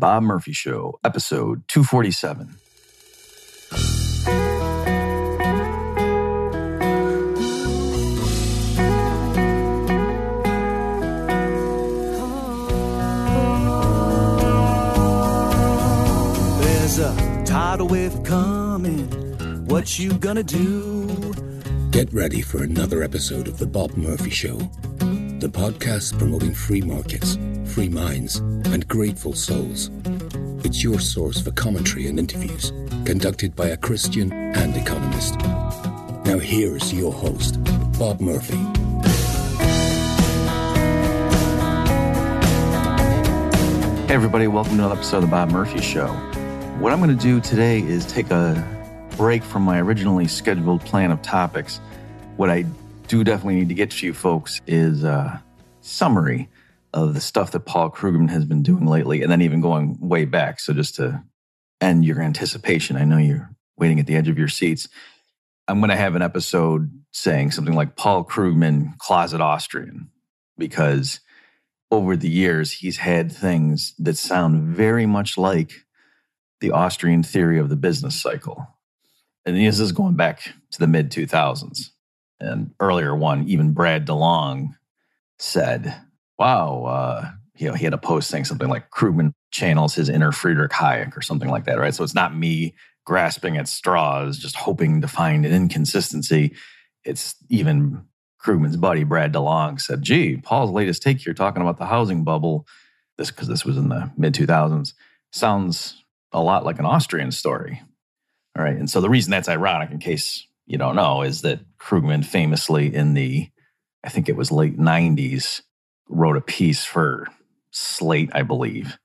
Bob Murphy Show, episode 247. There's a tidal wave coming. What you gonna do? Get ready for another episode of The Bob Murphy Show, the podcast promoting free markets, free minds, and grateful souls. It's your source for commentary and interviews conducted by a Christian and economist. Now, here's your host, Bob Murphy. Hey, everybody, welcome to another episode of the Bob Murphy Show. What I'm going to do today is take a break from my originally scheduled plan of topics. What I do definitely need to get to you folks is a summary of the stuff that Paul Krugman has been doing lately, and then even going way back. So, just to end your anticipation, I know you're waiting at the edge of your seats. I'm going to have an episode saying something like Paul Krugman, closet Austrian, because over the years, he's had things that sound very much like the Austrian theory of the business cycle. And this is going back to the mid 2000s. And earlier one, even Brad DeLong said, wow, uh, you know, he had a post saying something like Krugman channels his inner Friedrich Hayek or something like that, right? So it's not me grasping at straws, just hoping to find an inconsistency. It's even Krugman's buddy, Brad DeLong, said, gee, Paul's latest take here talking about the housing bubble, this because this was in the mid 2000s, sounds a lot like an Austrian story. All right. And so the reason that's ironic, in case you don't know, is that Krugman famously in the, I think it was late 90s, wrote a piece for Slate, I believe,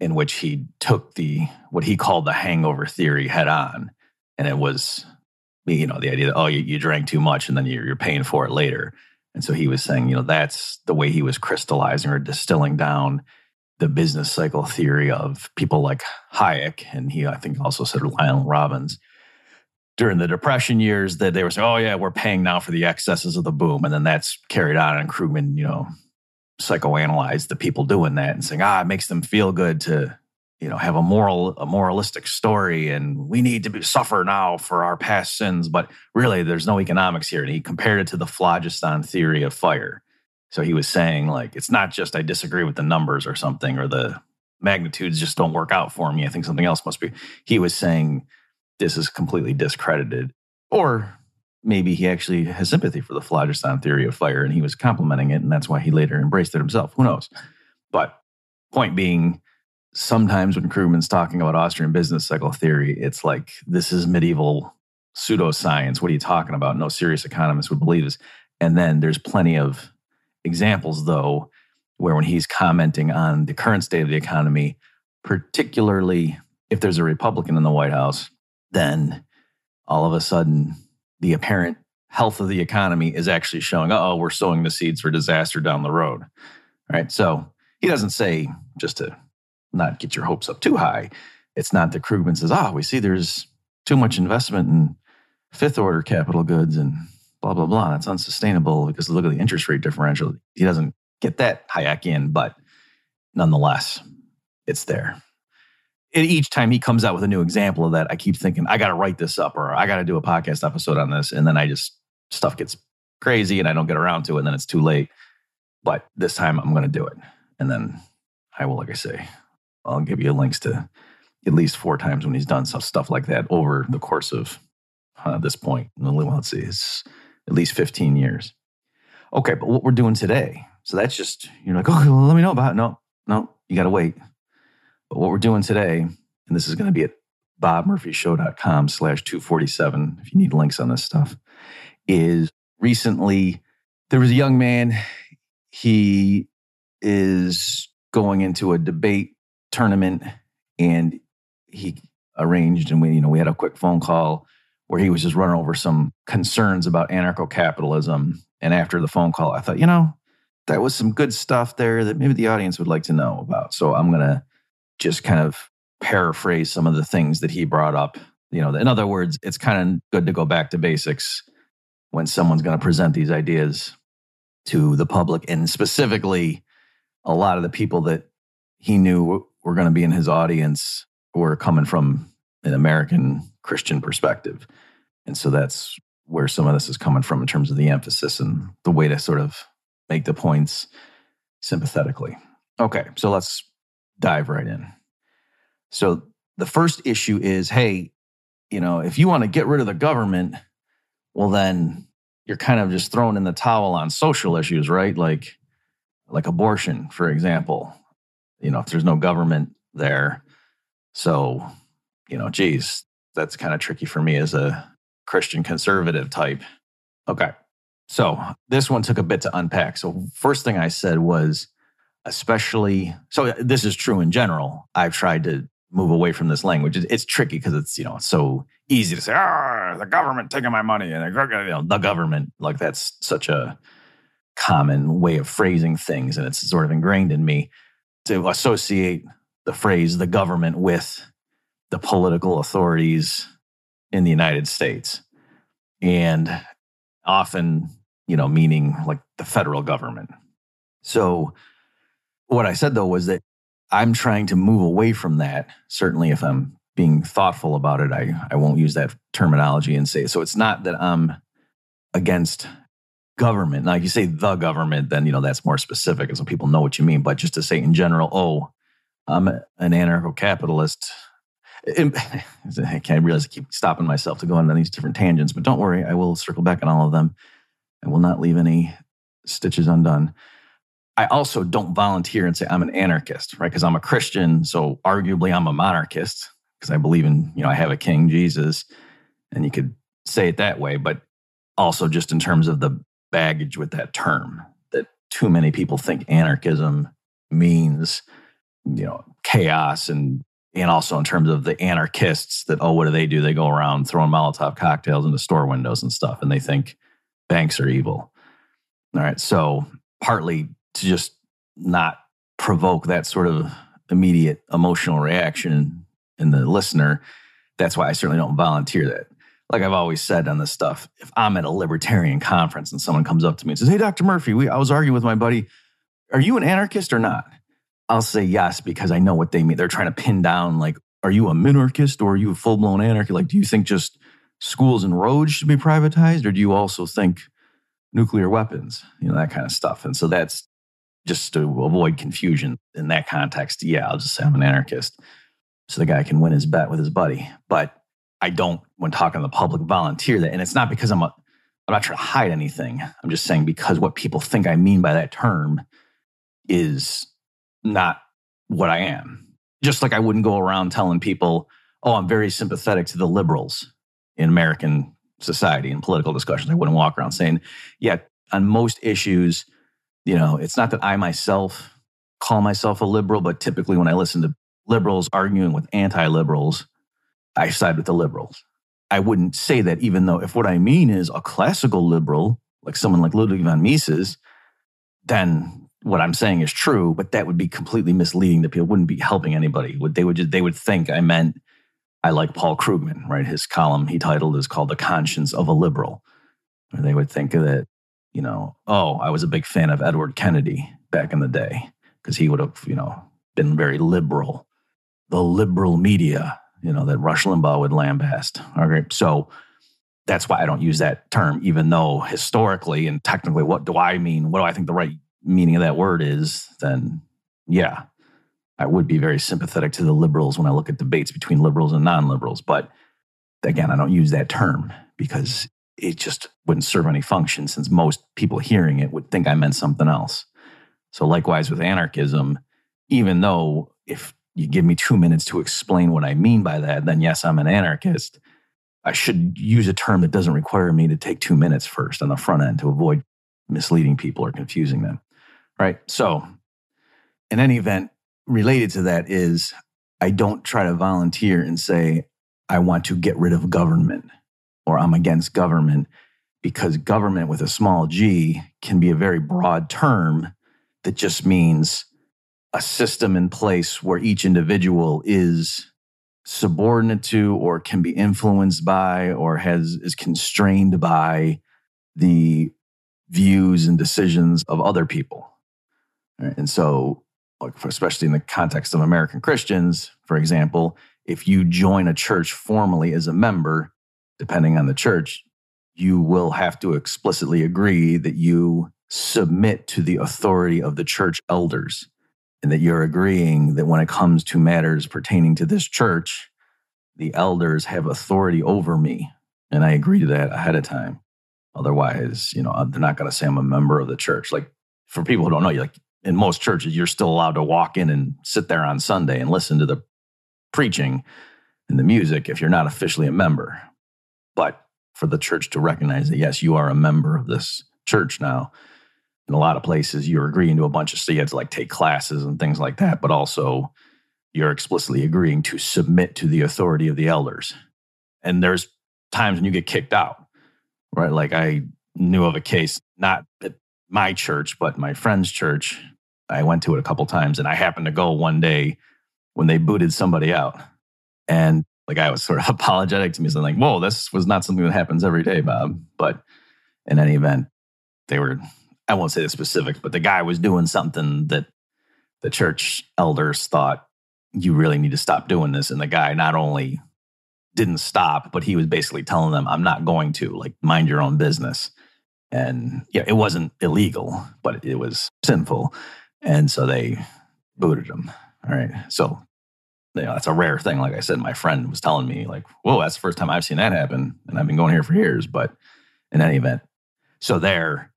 in which he took the what he called the hangover theory head on. And it was, you know, the idea that, oh, you, you drank too much and then you're, you're paying for it later. And so he was saying, you know, that's the way he was crystallizing or distilling down the business cycle theory of people like Hayek. And he, I think, also said Lionel Robbins during the Depression years that they were saying, oh, yeah, we're paying now for the excesses of the boom. And then that's carried on. And Krugman, you know, psychoanalyzed the people doing that and saying, ah, it makes them feel good to, you know, have a moral, a moralistic story. And we need to be, suffer now for our past sins. But really, there's no economics here. And he compared it to the phlogiston theory of fire. So he was saying, like, it's not just I disagree with the numbers or something, or the magnitudes just don't work out for me. I think something else must be. He was saying this is completely discredited. Or maybe he actually has sympathy for the phlogiston theory of fire and he was complimenting it, and that's why he later embraced it himself. Who knows? But point being, sometimes when Krugman's talking about Austrian business cycle theory, it's like this is medieval pseudoscience. What are you talking about? No serious economist would believe this. And then there's plenty of examples, though, where when he's commenting on the current state of the economy, particularly if there's a Republican in the White House, then all of a sudden the apparent health of the economy is actually showing, oh, we're sowing the seeds for disaster down the road. Right. So he doesn't say, just to not get your hopes up too high, it's not that Krugman says, oh, we see there's too much investment in fifth order capital goods and blah, blah, blah. That's unsustainable because look at the interest rate differential. He doesn't get that Hayekian, but nonetheless, it's there. Each time he comes out with a new example of that, I keep thinking, I got to write this up or I got to do a podcast episode on this. And then I just, stuff gets crazy and I don't get around to it and then it's too late. But this time I'm going to do it. And then I will, like I say, I'll give you links to at least four times when he's done stuff, stuff like that over the course of uh, this point. Let's see, it's at least 15 years. Okay, but what we're doing today, so that's just, you're like, well, let me know about it. No, no, you got to wait. But what we're doing today, and this is going to be at bobmurphyshow.com slash 247, if you need links on this stuff, is recently there was a young man. He is going into a debate tournament and he arranged and we, you know, we had a quick phone call where he was just running over some concerns about anarcho capitalism. And after the phone call, I thought, you know, that was some good stuff there that maybe the audience would like to know about. So I'm going to just kind of paraphrase some of the things that he brought up. You know, in other words, it's kind of good to go back to basics when someone's going to present these ideas to the public. And specifically, a lot of the people that he knew were going to be in his audience were coming from an American Christian perspective. And so that's where some of this is coming from in terms of the emphasis and the way to sort of make the points sympathetically. Okay, so let's dive right in. So the first issue is hey, you know, if you want to get rid of the government, well, then you're kind of just throwing in the towel on social issues, right? Like, like abortion, for example. You know, if there's no government there, so you know, geez, that's kind of tricky for me as a Christian conservative type. Okay, so this one took a bit to unpack. So first thing I said was, especially so this is true in general. I've tried to move away from this language. It's tricky because it's you know it's so easy to say, "Ah, the government taking my money," and you know, the government. Like that's such a common way of phrasing things, and it's sort of ingrained in me to associate the phrase "the government" with the political authorities in the United States, and often you know meaning like the federal government. So what I said though was that I'm trying to move away from that. Certainly, if I'm being thoughtful about it, I, I won't use that terminology and say so. It's not that I'm against government. Like you say the government, then you know that's more specific, and so people know what you mean. But just to say in general, oh, I'm an anarcho-capitalist. I can't realize I keep stopping myself to go on these different tangents, but don't worry, I will circle back on all of them. I will not leave any stitches undone. I also don't volunteer and say I'm an anarchist, right? Because I'm a Christian. So arguably I'm a monarchist because I believe in, you know, I have a king, Jesus. And you could say it that way. But also just in terms of the baggage with that term, that too many people think anarchism means, you know, chaos and and also in terms of the anarchists that oh what do they do they go around throwing molotov cocktails into store windows and stuff and they think banks are evil all right so partly to just not provoke that sort of immediate emotional reaction in the listener. That's why I certainly don't volunteer that. Like I've always said on this stuff, if I'm at a libertarian conference and someone comes up to me and says, Hey, Dr. Murphy, we, I was arguing with my buddy. Are you an anarchist or not? I'll say yes because I know what they mean. They're trying to pin down, like, are you a minarchist or are you a full blown anarchist? Like, do you think just schools and roads should be privatized or do you also think nuclear weapons? You know, that kind of stuff. And so that's just to avoid confusion in that context, yeah, I'll just say I'm an anarchist. So the guy can win his bet with his buddy. But I don't, when talking to the public, volunteer that. And it's not because I'm a, I'm not trying to hide anything. I'm just saying because what people think I mean by that term is not what I am. Just like I wouldn't go around telling people, oh, I'm very sympathetic to the liberals in American society and political discussions. I wouldn't walk around saying, yeah, on most issues, you know, it's not that I myself call myself a liberal, but typically when I listen to liberals arguing with anti liberals, I side with the liberals. I wouldn't say that, even though if what I mean is a classical liberal, like someone like Ludwig von Mises, then what I'm saying is true, but that would be completely misleading to people. Wouldn't be helping anybody. Would they would just, they would think I meant I like Paul Krugman, right? His column he titled is called "The Conscience of a Liberal." Or they would think that you know, oh, I was a big fan of Edward Kennedy back in the day because he would have, you know, been very liberal. The liberal media, you know, that Rush Limbaugh would lambast. Okay. So that's why I don't use that term, even though historically and technically, what do I mean? What do I think the right meaning of that word is? Then, yeah, I would be very sympathetic to the liberals when I look at debates between liberals and non liberals. But again, I don't use that term because it just wouldn't serve any function since most people hearing it would think I meant something else. So, likewise with anarchism, even though if you give me two minutes to explain what I mean by that, then yes, I'm an anarchist. I should use a term that doesn't require me to take two minutes first on the front end to avoid misleading people or confusing them. Right. So, in any event, related to that is I don't try to volunteer and say, I want to get rid of government or I'm against government because government with a small g can be a very broad term that just means a system in place where each individual is subordinate to or can be influenced by or has is constrained by the views and decisions of other people. Right? And so especially in the context of American Christians, for example, if you join a church formally as a member, depending on the church, you will have to explicitly agree that you submit to the authority of the church elders and that you're agreeing that when it comes to matters pertaining to this church, the elders have authority over me. And I agree to that ahead of time. Otherwise, you know, they're not going to say I'm a member of the church. Like for people who don't know, you like in most churches, you're still allowed to walk in and sit there on Sunday and listen to the preaching and the music if you're not officially a member. But for the church to recognize that, yes, you are a member of this church now. In a lot of places, you're agreeing to a bunch of, so you to like take classes and things like that, but also you're explicitly agreeing to submit to the authority of the elders. And there's times when you get kicked out, right? Like I knew of a case, not at my church, but my friend's church. I went to it a couple times and I happened to go one day when they booted somebody out. And the guy was sort of apologetic to me, saying like, "Whoa, this was not something that happens every day, Bob." But in any event, they were—I won't say the specifics, but the guy was doing something that the church elders thought you really need to stop doing this, and the guy not only didn't stop, but he was basically telling them, "I'm not going to like mind your own business." And yeah, it wasn't illegal, but it was sinful, and so they booted him. All right, so you know, that's a rare thing. Like I said, my friend was telling me, like, whoa, that's the first time I've seen that happen. And I've been going here for years. But in any event, so there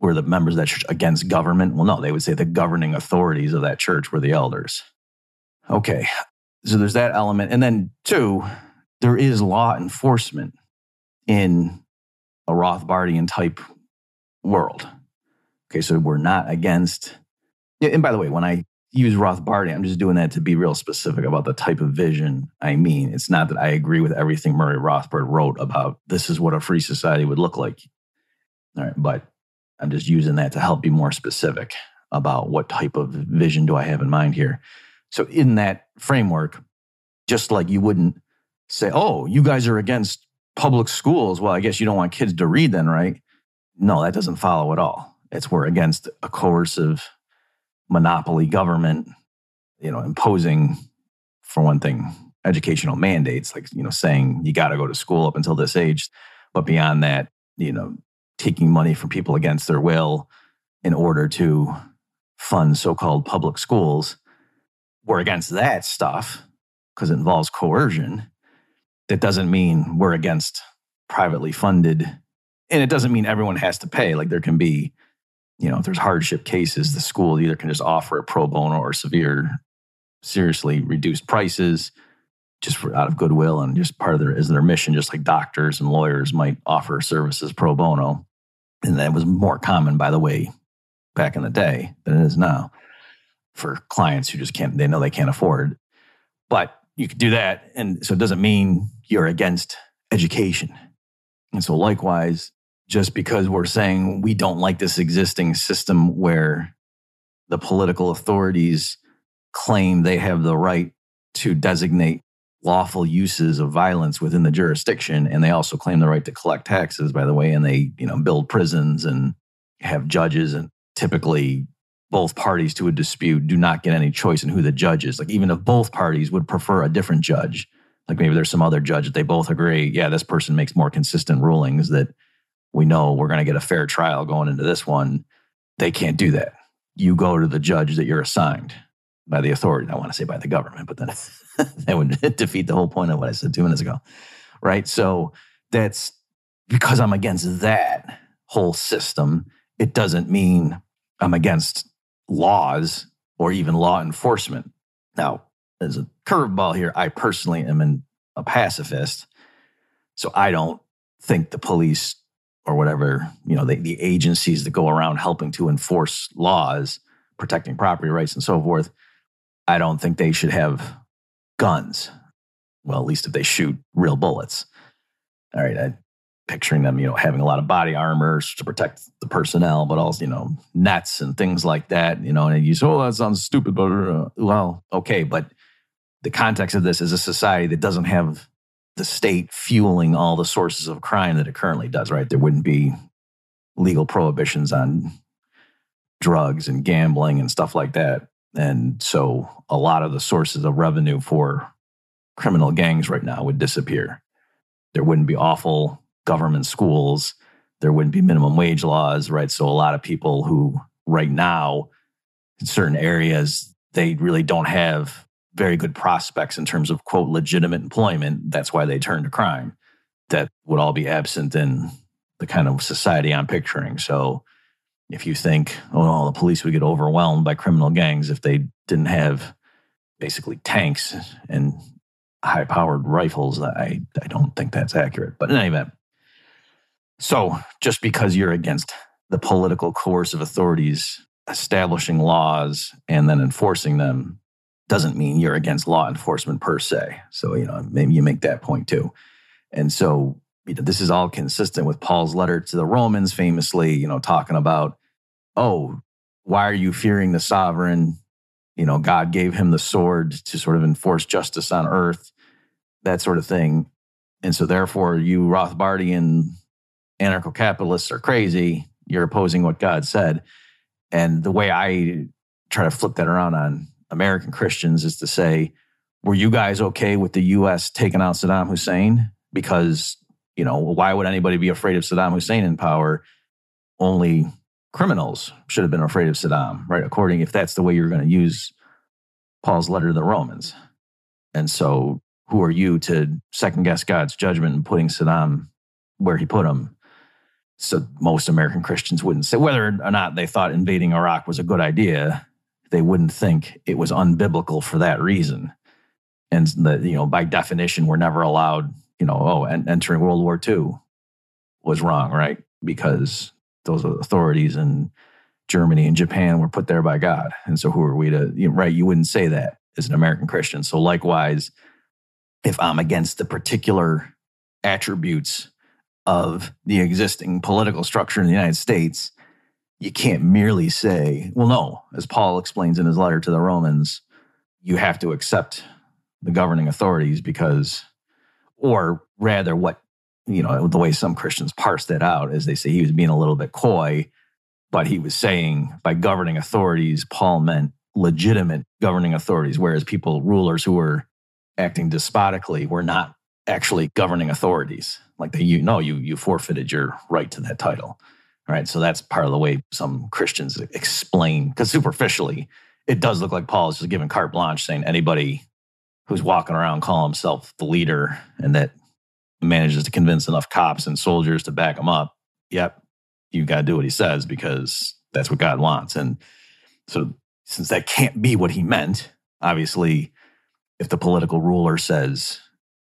were the members of that church against government. Well, no, they would say the governing authorities of that church were the elders. Okay. So there's that element. And then, two, there is law enforcement in a Rothbardian type world. Okay. So we're not against. And by the way, when I use Rothbardian. I'm just doing that to be real specific about the type of vision I mean. It's not that I agree with everything Murray Rothbard wrote about this is what a free society would look like. All right, but I'm just using that to help be more specific about what type of vision do I have in mind here. So in that framework, just like you wouldn't say, "Oh, you guys are against public schools." Well, I guess you don't want kids to read then, right? No, that doesn't follow at all. It's we're against a coercive monopoly government, you know, imposing, for one thing, educational mandates, like, you know, saying you got to go to school up until this age. But beyond that, you know, taking money from people against their will in order to fund so called public schools. We're against that stuff because it involves coercion. That doesn't mean we're against privately funded, and it doesn't mean everyone has to pay. Like there can be you know, if there's hardship cases, the school either can just offer a pro bono or severe, seriously reduced prices just for, out of goodwill and just part of their is their mission, just like doctors and lawyers might offer services pro bono. And that was more common, by the way, back in the day than it is now for clients who just can't, they know they can't afford. But you could do that. And so it doesn't mean you're against education. And so likewise, just because we're saying we don't like this existing system where the political authorities claim they have the right to designate lawful uses of violence within the jurisdiction and they also claim the right to collect taxes by the way and they you know build prisons and have judges and typically both parties to a dispute do not get any choice in who the judge is. Like even if both parties would prefer a different judge like maybe there's some other judge that they both agree yeah this person makes more consistent rulings that we know we're going to get a fair trial going into this one. They can't do that. You go to the judge that you're assigned by the authority. I want to say by the government, but then that would defeat the whole point of what I said two minutes ago. Right. So that's because I'm against that whole system. It doesn't mean I'm against laws or even law enforcement. Now, as a curveball here, I personally am an, a pacifist. So I don't think the police or whatever, you know, the, the agencies that go around helping to enforce laws, protecting property rights and so forth, I don't think they should have guns. Well, at least if they shoot real bullets. All right, I picturing them, you know, having a lot of body armor to protect the personnel, but also, you know, nets and things like that, you know, and you say, oh, that sounds stupid, but uh, well, okay, but the context of this is a society that doesn't have the state fueling all the sources of crime that it currently does, right? There wouldn't be legal prohibitions on drugs and gambling and stuff like that And so a lot of the sources of revenue for criminal gangs right now would disappear. There wouldn't be awful government schools. There wouldn't be minimum wage laws, right? So a lot of people who right now in certain areas, they really don't have very good prospects in terms of quote legitimate employment. That's why they turn to crime. That would all be absent in the kind of society I'm picturing. So if you think, oh, the police would get overwhelmed by criminal gangs if they didn't have basically tanks and high powered rifles, I, I don't think that's accurate. But in any event, so just because you're against the political coercive authorities establishing laws and then enforcing them doesn't mean you're against law enforcement per se. So, you know, maybe you make that point too. And so you know, this is all consistent with Paul's letter to the Romans, famously, you know, talking about, oh, why are you fearing the sovereign? You know, God gave him the sword to sort of enforce justice on earth, that sort of thing. And so, therefore, you Rothbardian anarcho capitalists are crazy. You're opposing what God said. And the way I try to flip that around on American Christians is to say, were you guys okay with the US taking out Saddam Hussein? Because you know, why would anybody be afraid of Saddam Hussein in power? Only criminals should have been afraid of Saddam, right? According, if that's the way you're going to use Paul's letter to the Romans. And so, who are you to second guess God's judgment and putting Saddam where he put him? So, most American Christians wouldn't say whether or not they thought invading Iraq was a good idea, they wouldn't think it was unbiblical for that reason. And that, you know, by definition, we're never allowed you know, oh, and entering World War II was wrong, right? Because those authorities in Germany and Japan were put there by God. And so who are we to, you know, right? You wouldn't say that as an American Christian. So likewise, if I'm against the particular attributes of the existing political structure in the United States, you can't merely say, well, no, as Paul explains in his letter to the Romans, you have to accept the governing authorities because or rather what you know the way some christians parse that out is they say he was being a little bit coy but he was saying by governing authorities paul meant legitimate governing authorities whereas people rulers who were acting despotically were not actually governing authorities. Like they you know you you forfeited your right to that title right so that's part of the way some christians explain because superficially it does look like paul is just giving carte blanche saying anybody who's walking around calling himself the leader and that manages to convince enough cops and soldiers to back him up, yep, you got to do what he says because that's what God wants. And so, since that can't be what he meant, obviously, if the political ruler says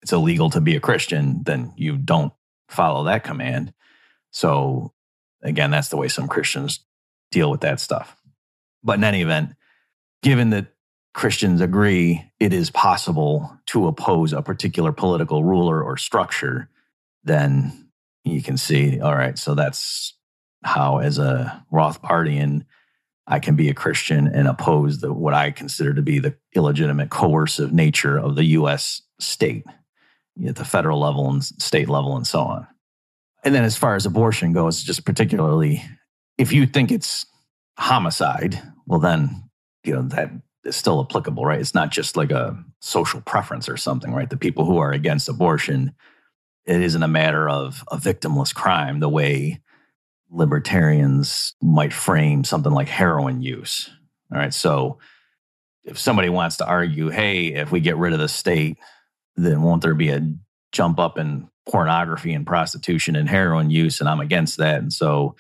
it's illegal to be a Christian, then you don't follow that command. So, again, that's the way some Christians deal with that stuff. But in any event, given that Christians agree it is possible to oppose a particular political ruler or structure, then you can see, all right, so that's how, as a Rothbardian, I can be a Christian and oppose the, what I consider to be the illegitimate coercive nature of the US state at the federal level and state level and so on. And then as far as abortion goes, just particularly if you think it's homicide, well, then, you know, that is still applicable, right? It's not just like a social preference or something, right? The people who are against abortion, it isn't a matter of a victimless crime the way libertarians might frame something like heroin use. All right. So if somebody wants to argue, hey, if we get rid of the state, then won't there be a jump up in pornography and prostitution and heroin use? And I'm against that. And so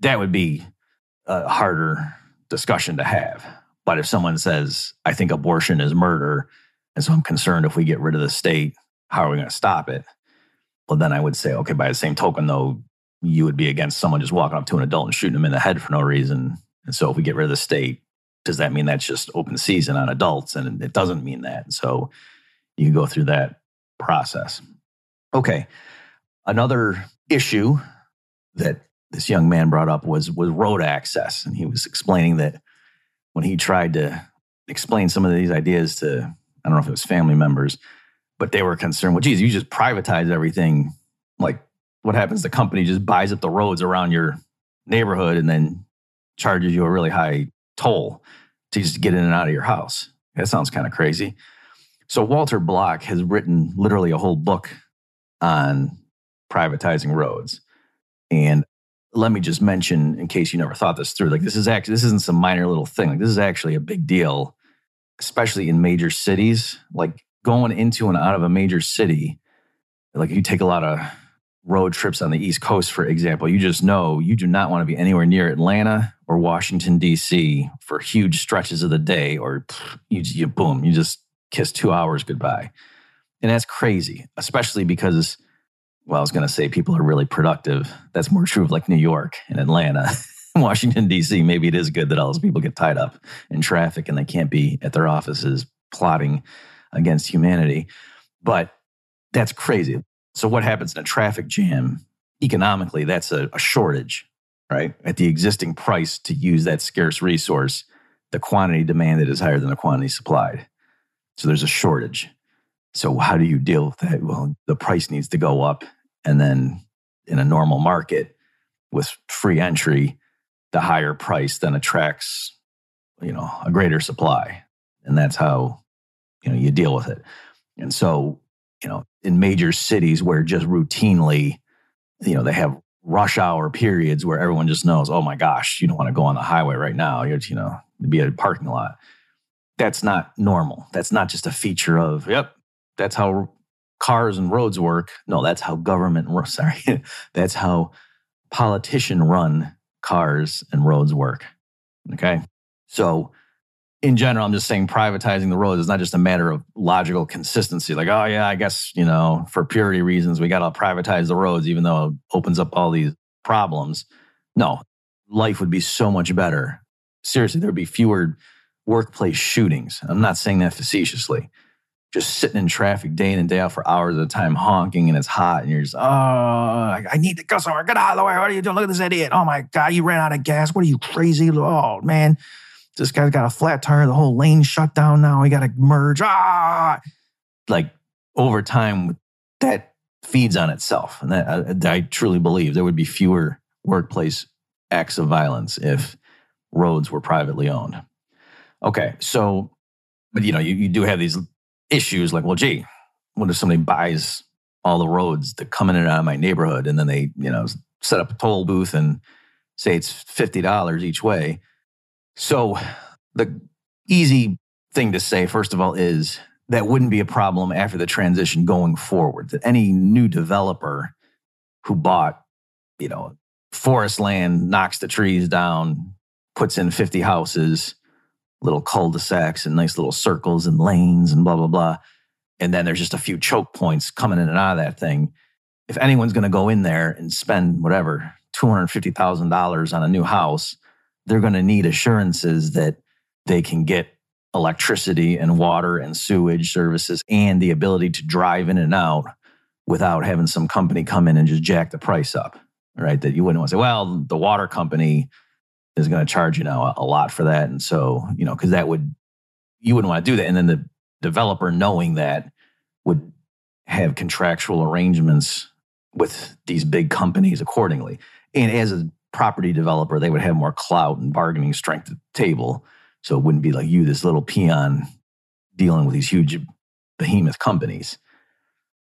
that would be a harder discussion to have. But if someone says, I think abortion is murder, and so I'm concerned if we get rid of the state, how are we going to stop it? Well, then I would say, okay, by the same token, though, you would be against someone just walking up to an adult and shooting them in the head for no reason. And so if we get rid of the state, does that mean that's just open season on adults? And it doesn't mean that. So you go through that process. Okay. Another issue that this young man brought up was was road access. And he was explaining that when he tried to explain some of these ideas to, I don't know if it was family members, but they were concerned, well, geez, you just privatize everything. Like, what happens? The company just buys up the roads around your neighborhood and then charges you a really high toll. to just get in and out of your house. That sounds kind of crazy. So Walter Block has written literally a whole book on privatizing roads. And let me just mention, in case you never thought this through, like this is actually this isn't some minor little thing. Like this is actually a big deal, especially in major cities. Like going into and out of a major city, like if you take a lot of road trips on the East Coast, for example, you just know you do not want to be anywhere near Atlanta or Washington, D.C. for huge stretches of the day, or you, you boom, you just kiss two hours goodbye. And that's crazy, especially because, well, I was going to say people are really productive. That's more true of like New York and Atlanta. Washington, D.C., maybe it is good that all those people get tied up in traffic and they can't be at their offices plotting against humanity. But that's crazy. So, what happens in a traffic jam? Economically, that's a, a shortage, right? At the existing price to use that scarce resource, the quantity demanded is higher than the quantity supplied. So, there's a shortage. So, how do you deal with that? Well, the price needs to go up. And then in a normal market with free entry, the higher price then attracts, you know, a greater supply. And that's how, you know, you deal with it. And so you know, in major cities where just routinely, you know, they have rush hour periods where everyone just knows, oh my gosh, you don't want to go on the highway right now. You're, you know, be at a parking lot. That's not normal. That's not just a feature of, yep, that's how cars and roads work. No, that's how government, sorry, that's how politician run cars and roads work. Okay. So in general, I'm just saying privatizing the roads is not just a matter of logical consistency. Like, oh, yeah, I guess, you know, for purity reasons, we got to privatize the roads, even though it opens up all these problems. No, life would be so much better. Seriously, there would be fewer workplace shootings. I'm not saying that facetiously. Just sitting in traffic day in and day out for hours at a time, honking, and it's hot, and you're just, oh, I need to go somewhere. Get out of the way. What are you doing? Look at this idiot. Oh my God, you ran out of gas. What are you crazy? Oh, man this guy's got a flat tire. The whole lane shut down now. We got to merge. Ah, like over time, that feeds on itself, and that I, I truly believe there would be fewer workplace acts of violence if roads were privately owned. Okay, so, but you know, you, you do have these issues like, well, gee, what if somebody buys all the roads that come in and out of my neighborhood, and then they, you know, set up a toll booth and say it's fifty dollars each way? So, the easy thing to say, first of all, is that wouldn't be a problem after the transition going forward. That any new developer who bought, you know, forest land, knocks the trees down, puts in 50 houses, little cul-de-sacs and nice little circles and lanes and blah, blah, blah. And then there's just a few choke points coming in and out of that thing. If anyone's going to go in there and spend whatever, $250,000 on a new house, they're going to need assurances that they can get electricity and water and sewage services and the ability to drive in and out without having some company come in and just jack the price up, right? That you wouldn't want to say, well, the water company is going to charge you now a lot for that. And so, you know, because that would, you wouldn't want to do that. And then the developer knowing that would have contractual arrangements with these big companies accordingly. And as a property developer, they would have more clout and bargaining strength at the table. So it wouldn't be like you, this little peon, dealing with these huge behemoth companies.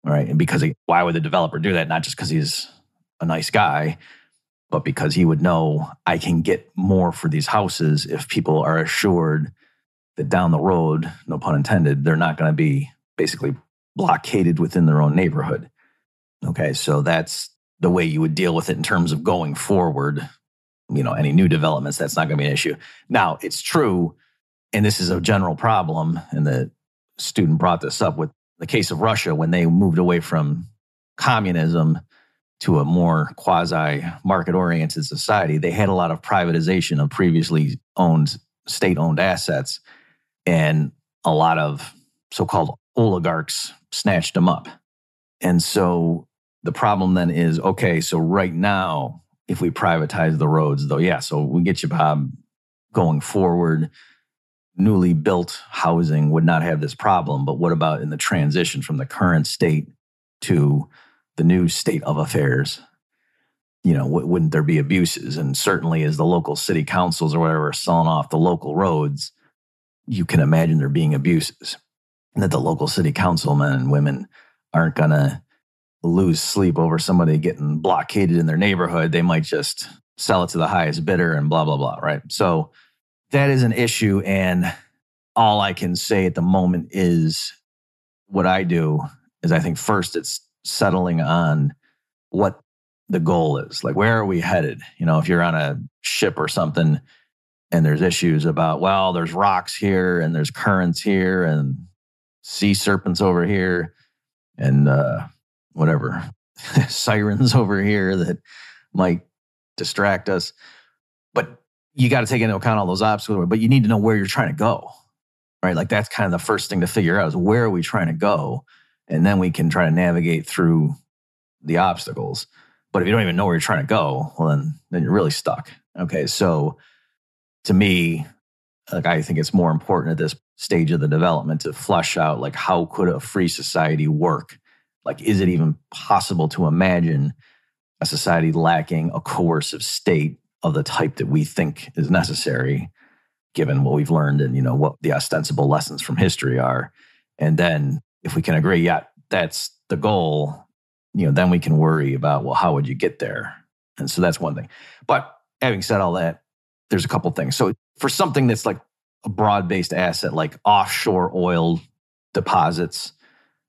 Right. And because why would the developer do that? Not just because he's a nice guy, but because he would know I can get more for these houses if people are assured that down the road, no pun intended, they're not going to be basically blockaded within their own neighborhood. Okay. So that's the way you would deal with it in terms of going forward, you know, any new developments, that's not going to be an issue. Now, it's true, and this is a general problem, and the student brought this up with the case of Russia when they moved away from communism to a more quasi market oriented society, they had a lot of privatization of previously owned state owned assets, and a lot of so called oligarchs snatched them up. And so the problem then is okay, so right now, if we privatize the roads, though, yeah, so we get you, Bob, going forward, newly built housing would not have this problem. But what about in the transition from the current state to the new state of affairs? You know, wouldn't there be abuses? And certainly, as the local city councils or whatever are selling off the local roads, you can imagine there being abuses and that the local city councilmen and women aren't going to lose sleep over somebody getting blockaded in their neighborhood. They might just sell it to the highest bidder and blah, blah, blah. Right. So that is an issue. And all I can say at the moment is what I do is I think first it's settling on what the goal is. Like, where are we headed? You know, if you're on a ship or something and there's issues about, well, there's rocks here and there's currents here and sea serpents over here and uh, whatever, sirens over here that might distract us. But you got to take into account all those obstacles, but you need to know where you're trying to go, right? Like that's kind of the first thing to figure out is where are we trying to go? And then we can try to navigate through the obstacles. But if you don't even know where you're trying to go, well, then, then you're really stuck. Okay. So to me, like I think it's more important at this stage of the development to flush out like how could a free society work? Like, is it even possible to imagine a society lacking a coercive state of the type that we think is necessary, given what we've learned and you know what the ostensible lessons from history are? And then if we can agree, yeah, that's the goal, you know, then we can worry about, well, how would you get there? And so that's one thing. But having said all that, there's a couple things. So for something that's like a broad based asset, like offshore oil deposits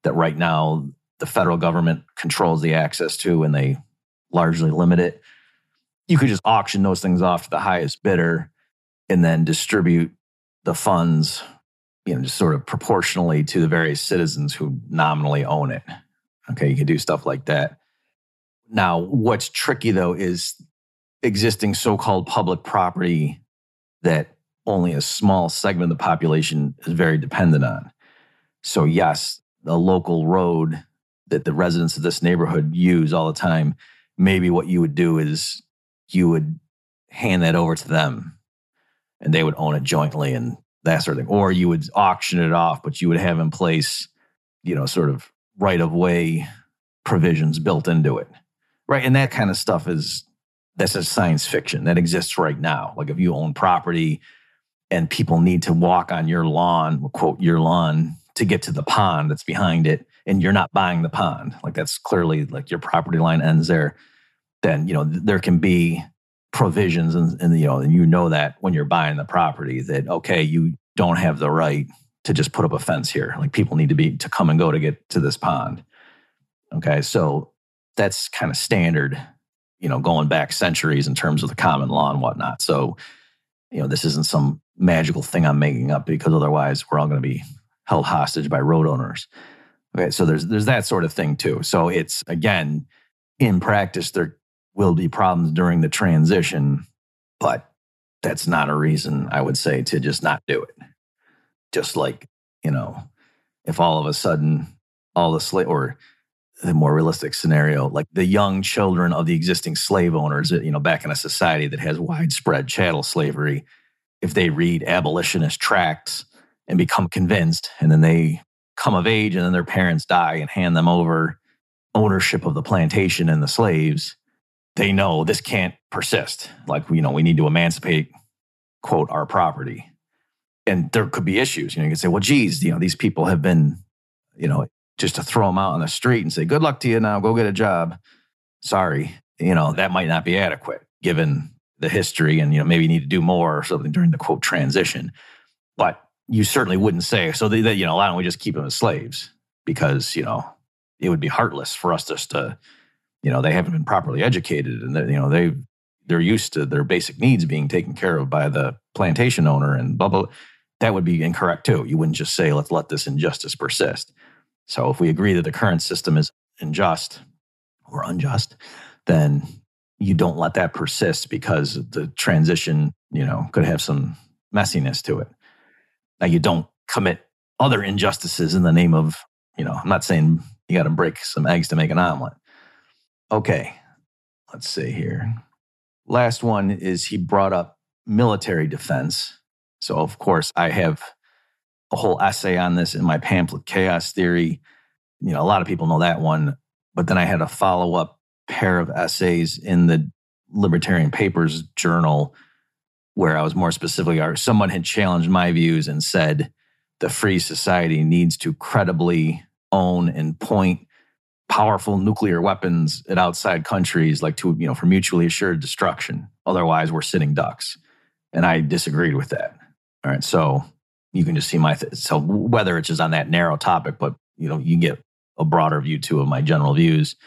that right now the federal government controls the access to and they largely limit it, you could just auction those things off to the highest bidder and then distribute the funds, you know, just sort of proportionally to the various citizens who nominally own it. Okay, you can do stuff like that. Now, what's tricky though is existing so called public property that only a small segment of the population is very dependent on. So, yes, a local road that the residents of this neighborhood use all the time, maybe what you would do is you would hand that over to them and they would own it jointly and that sort of thing. Or you would auction it off, but you would have in place, you know, sort of right of way provisions built into it. Right. And that kind of stuff is that's a science fiction that exists right now. Like if you own property and people need to walk on your lawn, quote, your lawn to get to the pond that's behind it, and you're not buying the pond, like that's clearly like your property line ends there, then, you know, there can be provisions and, and you know, and you know that when you're buying the property that, okay, you don't have the right to just put up a fence here. Like people need to be to come and go to get to this pond. Okay. So that's kind of standard, you know, going back centuries in terms of the common law and whatnot. So, you know, this isn't some magical thing I'm making up because otherwise we're all going to be held hostage by road owners. Okay. So there's there's that sort of thing too. So it's again, in practice, there will be problems during the transition, but that's not a reason I would say to just not do it. Just like, you know, if all of a sudden all the slave or the more realistic scenario, like the young children of the existing slave owners, you know, back in a society that has widespread chattel slavery, if they read abolitionist tracts and become convinced, and then they come of age and then their parents die and hand them over ownership of the plantation and the slaves, they know this can't persist. Like, you know, we need to emancipate, quote, our property and there could be issues. You know, you can say, well, geez, you know, these people have been, you know, just to throw them out on the street and say, good luck to you now, go get a job. Sorry, you know, that might not be adequate given the history and, you know, maybe you need to do more or something during the quote transition. But you certainly wouldn't say, so that, you know, why don't we just keep them as slaves? Because, you know, it would be heartless for us just to, you know, they haven't been properly educated and, you know, they they're used to their basic needs being taken care of by the plantation owner and blah, blah that would be incorrect too. You wouldn't just say, let's let this injustice persist. So if we agree that the current system is unjust or unjust, then you don't let that persist because the transition, you know, could have some messiness to it. Now you don't commit other injustices in the name of, you know, I'm not saying you got to break some eggs to make an omelet. Okay, let's see here. Last one is he brought up military defense. So, of course, I have a whole essay on this in my pamphlet, Chaos Theory. You know, a lot of people know that one. But then I had a follow up pair of essays in the Libertarian Papers Journal where I was more specifically, someone had challenged my views and said the free society needs to credibly own and point powerful nuclear weapons at outside countries, like to, you know, for mutually assured destruction. Otherwise, we're sitting ducks. And I disagreed with that. All right. So you can just see my, th- so whether it's just on that narrow topic, but, you know, you get a broader view too of my general views.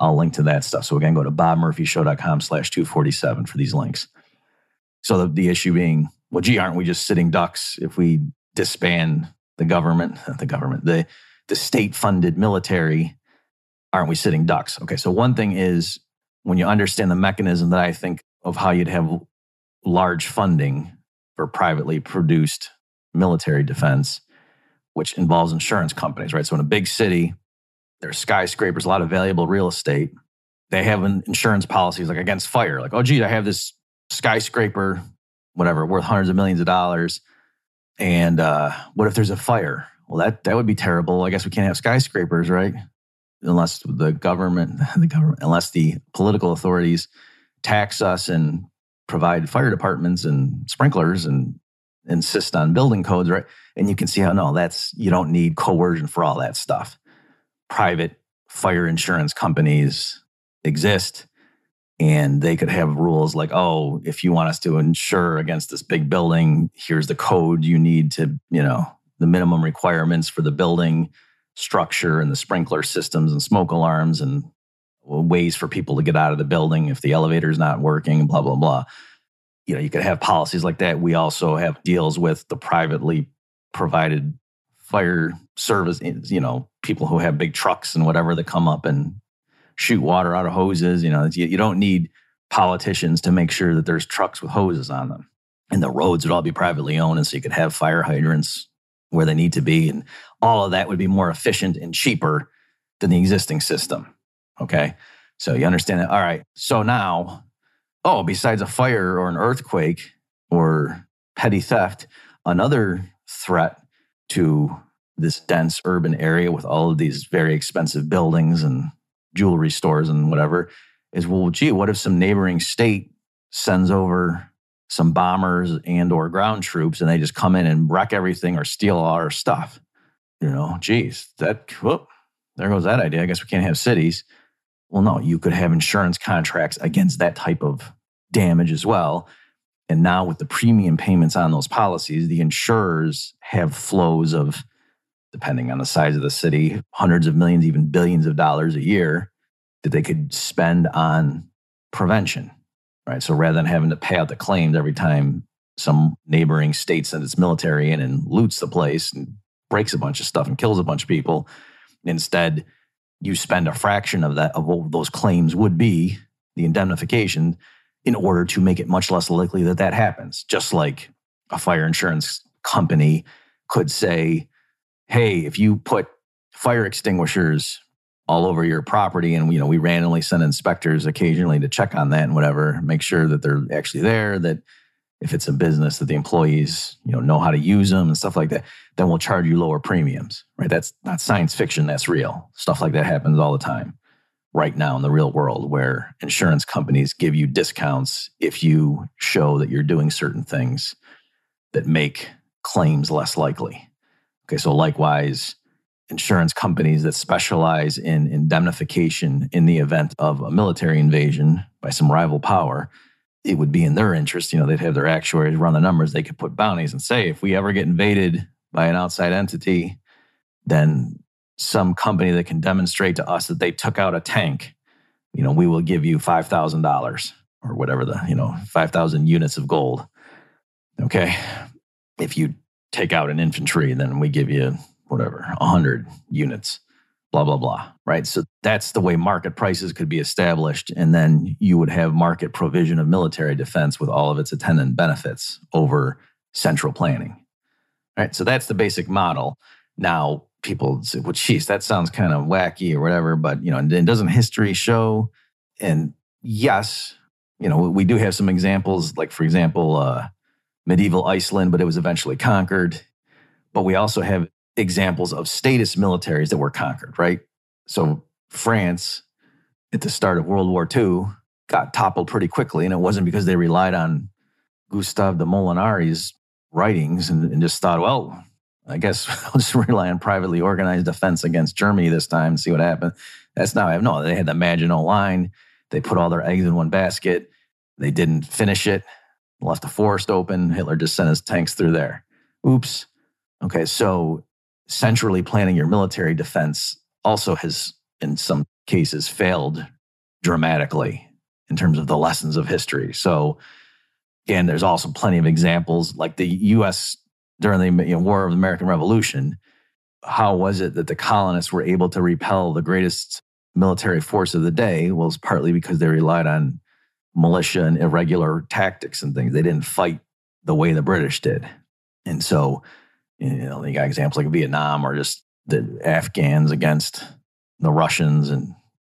I'll link to that stuff. So again, go to bobmurphyshow.com slash 247 for these links. So the, the issue being, well, gee, aren't we just sitting ducks if we disband the government, the government, the, the state funded military? Aren't we sitting ducks? Okay. So one thing is when you understand the mechanism that I think of how you'd have large funding for privately produced military defense, which involves insurance companies, right? So in a big city, there's skyscrapers, a lot of valuable real estate. They have an insurance policies like against fire. Like, oh, gee, I have this skyscraper, whatever, worth hundreds of millions of dollars. And uh, what if there's a fire? Well, that that would be terrible. I guess we can't have skyscrapers, right? Unless the government, the government, unless the political authorities tax us and provide fire departments and sprinklers and insist on building codes, right? And you can see how no, that's you don't need coercion for all that stuff private fire insurance companies exist and they could have rules like oh if you want us to insure against this big building here's the code you need to you know the minimum requirements for the building structure and the sprinkler systems and smoke alarms and ways for people to get out of the building if the elevator is not working blah blah blah you know you could have policies like that we also have deals with the privately provided fire service, eh, you know, people who have big trucks and whatever that come up and shoot water out of hoses. You know, you, you don't need politicians to make sure that there's trucks with hoses on them. And the roads would all be privately owned. And so you could have fire hydrants where they need to be. And all of that would be more efficient and cheaper than the existing system. Okay. So you understand that. All right. So now, oh, besides a fire or an earthquake or petty theft, another threat to this dense urban area with all of these very expensive buildings and jewelry stores and whatever is well gee what if some neighboring state sends over some bombers and or ground troops and they just come in and wreck everything or steal all our stuff. You know geez that whoop, there goes that idea. I guess we can't have cities. Well no you could have insurance contracts against that type of damage as well. And now with the premium payments on those policies, the insurers have flows of, depending on the size of the city, hundreds of millions, even billions of dollars a year that they could spend on prevention. Right. So rather than having to pay out the claims every time some neighboring state sends its military in and loots the place and breaks a bunch of stuff and kills a bunch of people, instead you spend a fraction of that of what those claims would be, the indemnification in order to make it much less likely that that happens. Just like a fire insurance company could say, hey, if you put fire extinguishers all over your property and you know we randomly send inspectors occasionally to check on that and whatever make sure that they're actually there that if it's a business that the employees you know know how to use them and stuff like that then we'll charge you lower premiums right that's not science fiction that's real stuff like that happens all the time right now in the real world where insurance companies give you discounts if you show that you're doing certain things that make claims less likely. Okay, so likewise, insurance companies that specialize in indemnification in the event of a military invasion by some rival power, it would be in their interest. You know, they'd have their actuaries run the numbers. They could put bounties and say, if we ever get invaded by an outside entity, then some company that can demonstrate to us that they took out a tank, you know, we will give you $5,000 or whatever the, you know, 5,000 units of gold. Okay. If you take out an infantry, then we give you whatever, 100 units, blah, blah, blah. Right. So that's the way market prices could be established. And then you would have market provision of military defense with all of its attendant benefits over central planning. Right. So that's the basic model. Now, people say, well, geez, that sounds kind of wacky or whatever, but, you know, and doesn't history show? And yes, you know, we do have some examples, like, for example, uh, medieval Iceland, but it was eventually conquered. But we also have examples of statist militaries that were conquered, right? So France, at the start of World War II, got toppled pretty quickly. And it wasn't because they relied on Gustav de Molinari's writings and, and just thought, well, I guess I'll just rely on privately organized defense against Germany this time and see what happens. That's not, I have no, they had the Maginot Line. They put all their eggs in one basket. They didn't finish it, left the forest open. Hitler just sent his tanks through there. Oops. Okay, so centrally planning your military defense also has, in some cases, failed dramatically in terms of the lessons of history. So, again, there's also plenty of examples like the U.S. during the you know, War of the American Revolution. How was it that the colonists were able to repel the greatest military force of the day? Well, it's partly because they relied on militia and irregular tactics and things. They didn't fight the way the British did. And so, you know, you got examples like Vietnam or just the Afghans against the Russians and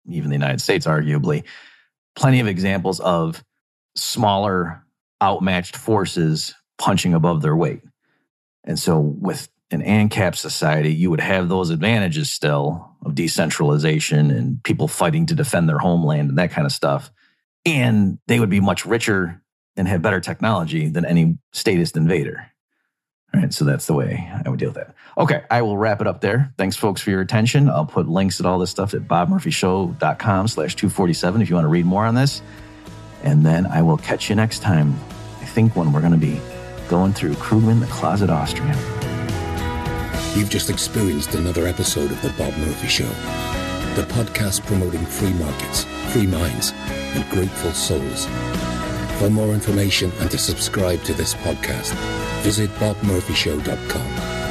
even the United States, arguably. Plenty of examples of smaller, outmatched forces punching above their weight. And so, with an ANCAP society, you would have those advantages still of decentralization and people fighting to defend their homeland and that kind of stuff. And they would be much richer and have better technology than any statist invader. All right, so that's the way I would deal with that. Okay, I will wrap it up there. Thanks, folks, for your attention. I'll put links to all this stuff at bobmurphyshow.com slash 247 if you want to read more on this. And then I will catch you next time, I think when we're going to be going through Krugman, the Closet Austrian. You've just experienced another episode of The Bob Murphy Show, the podcast promoting free markets, free minds, and grateful souls. For more information and to subscribe to this podcast, visit bobmurphyshow.com.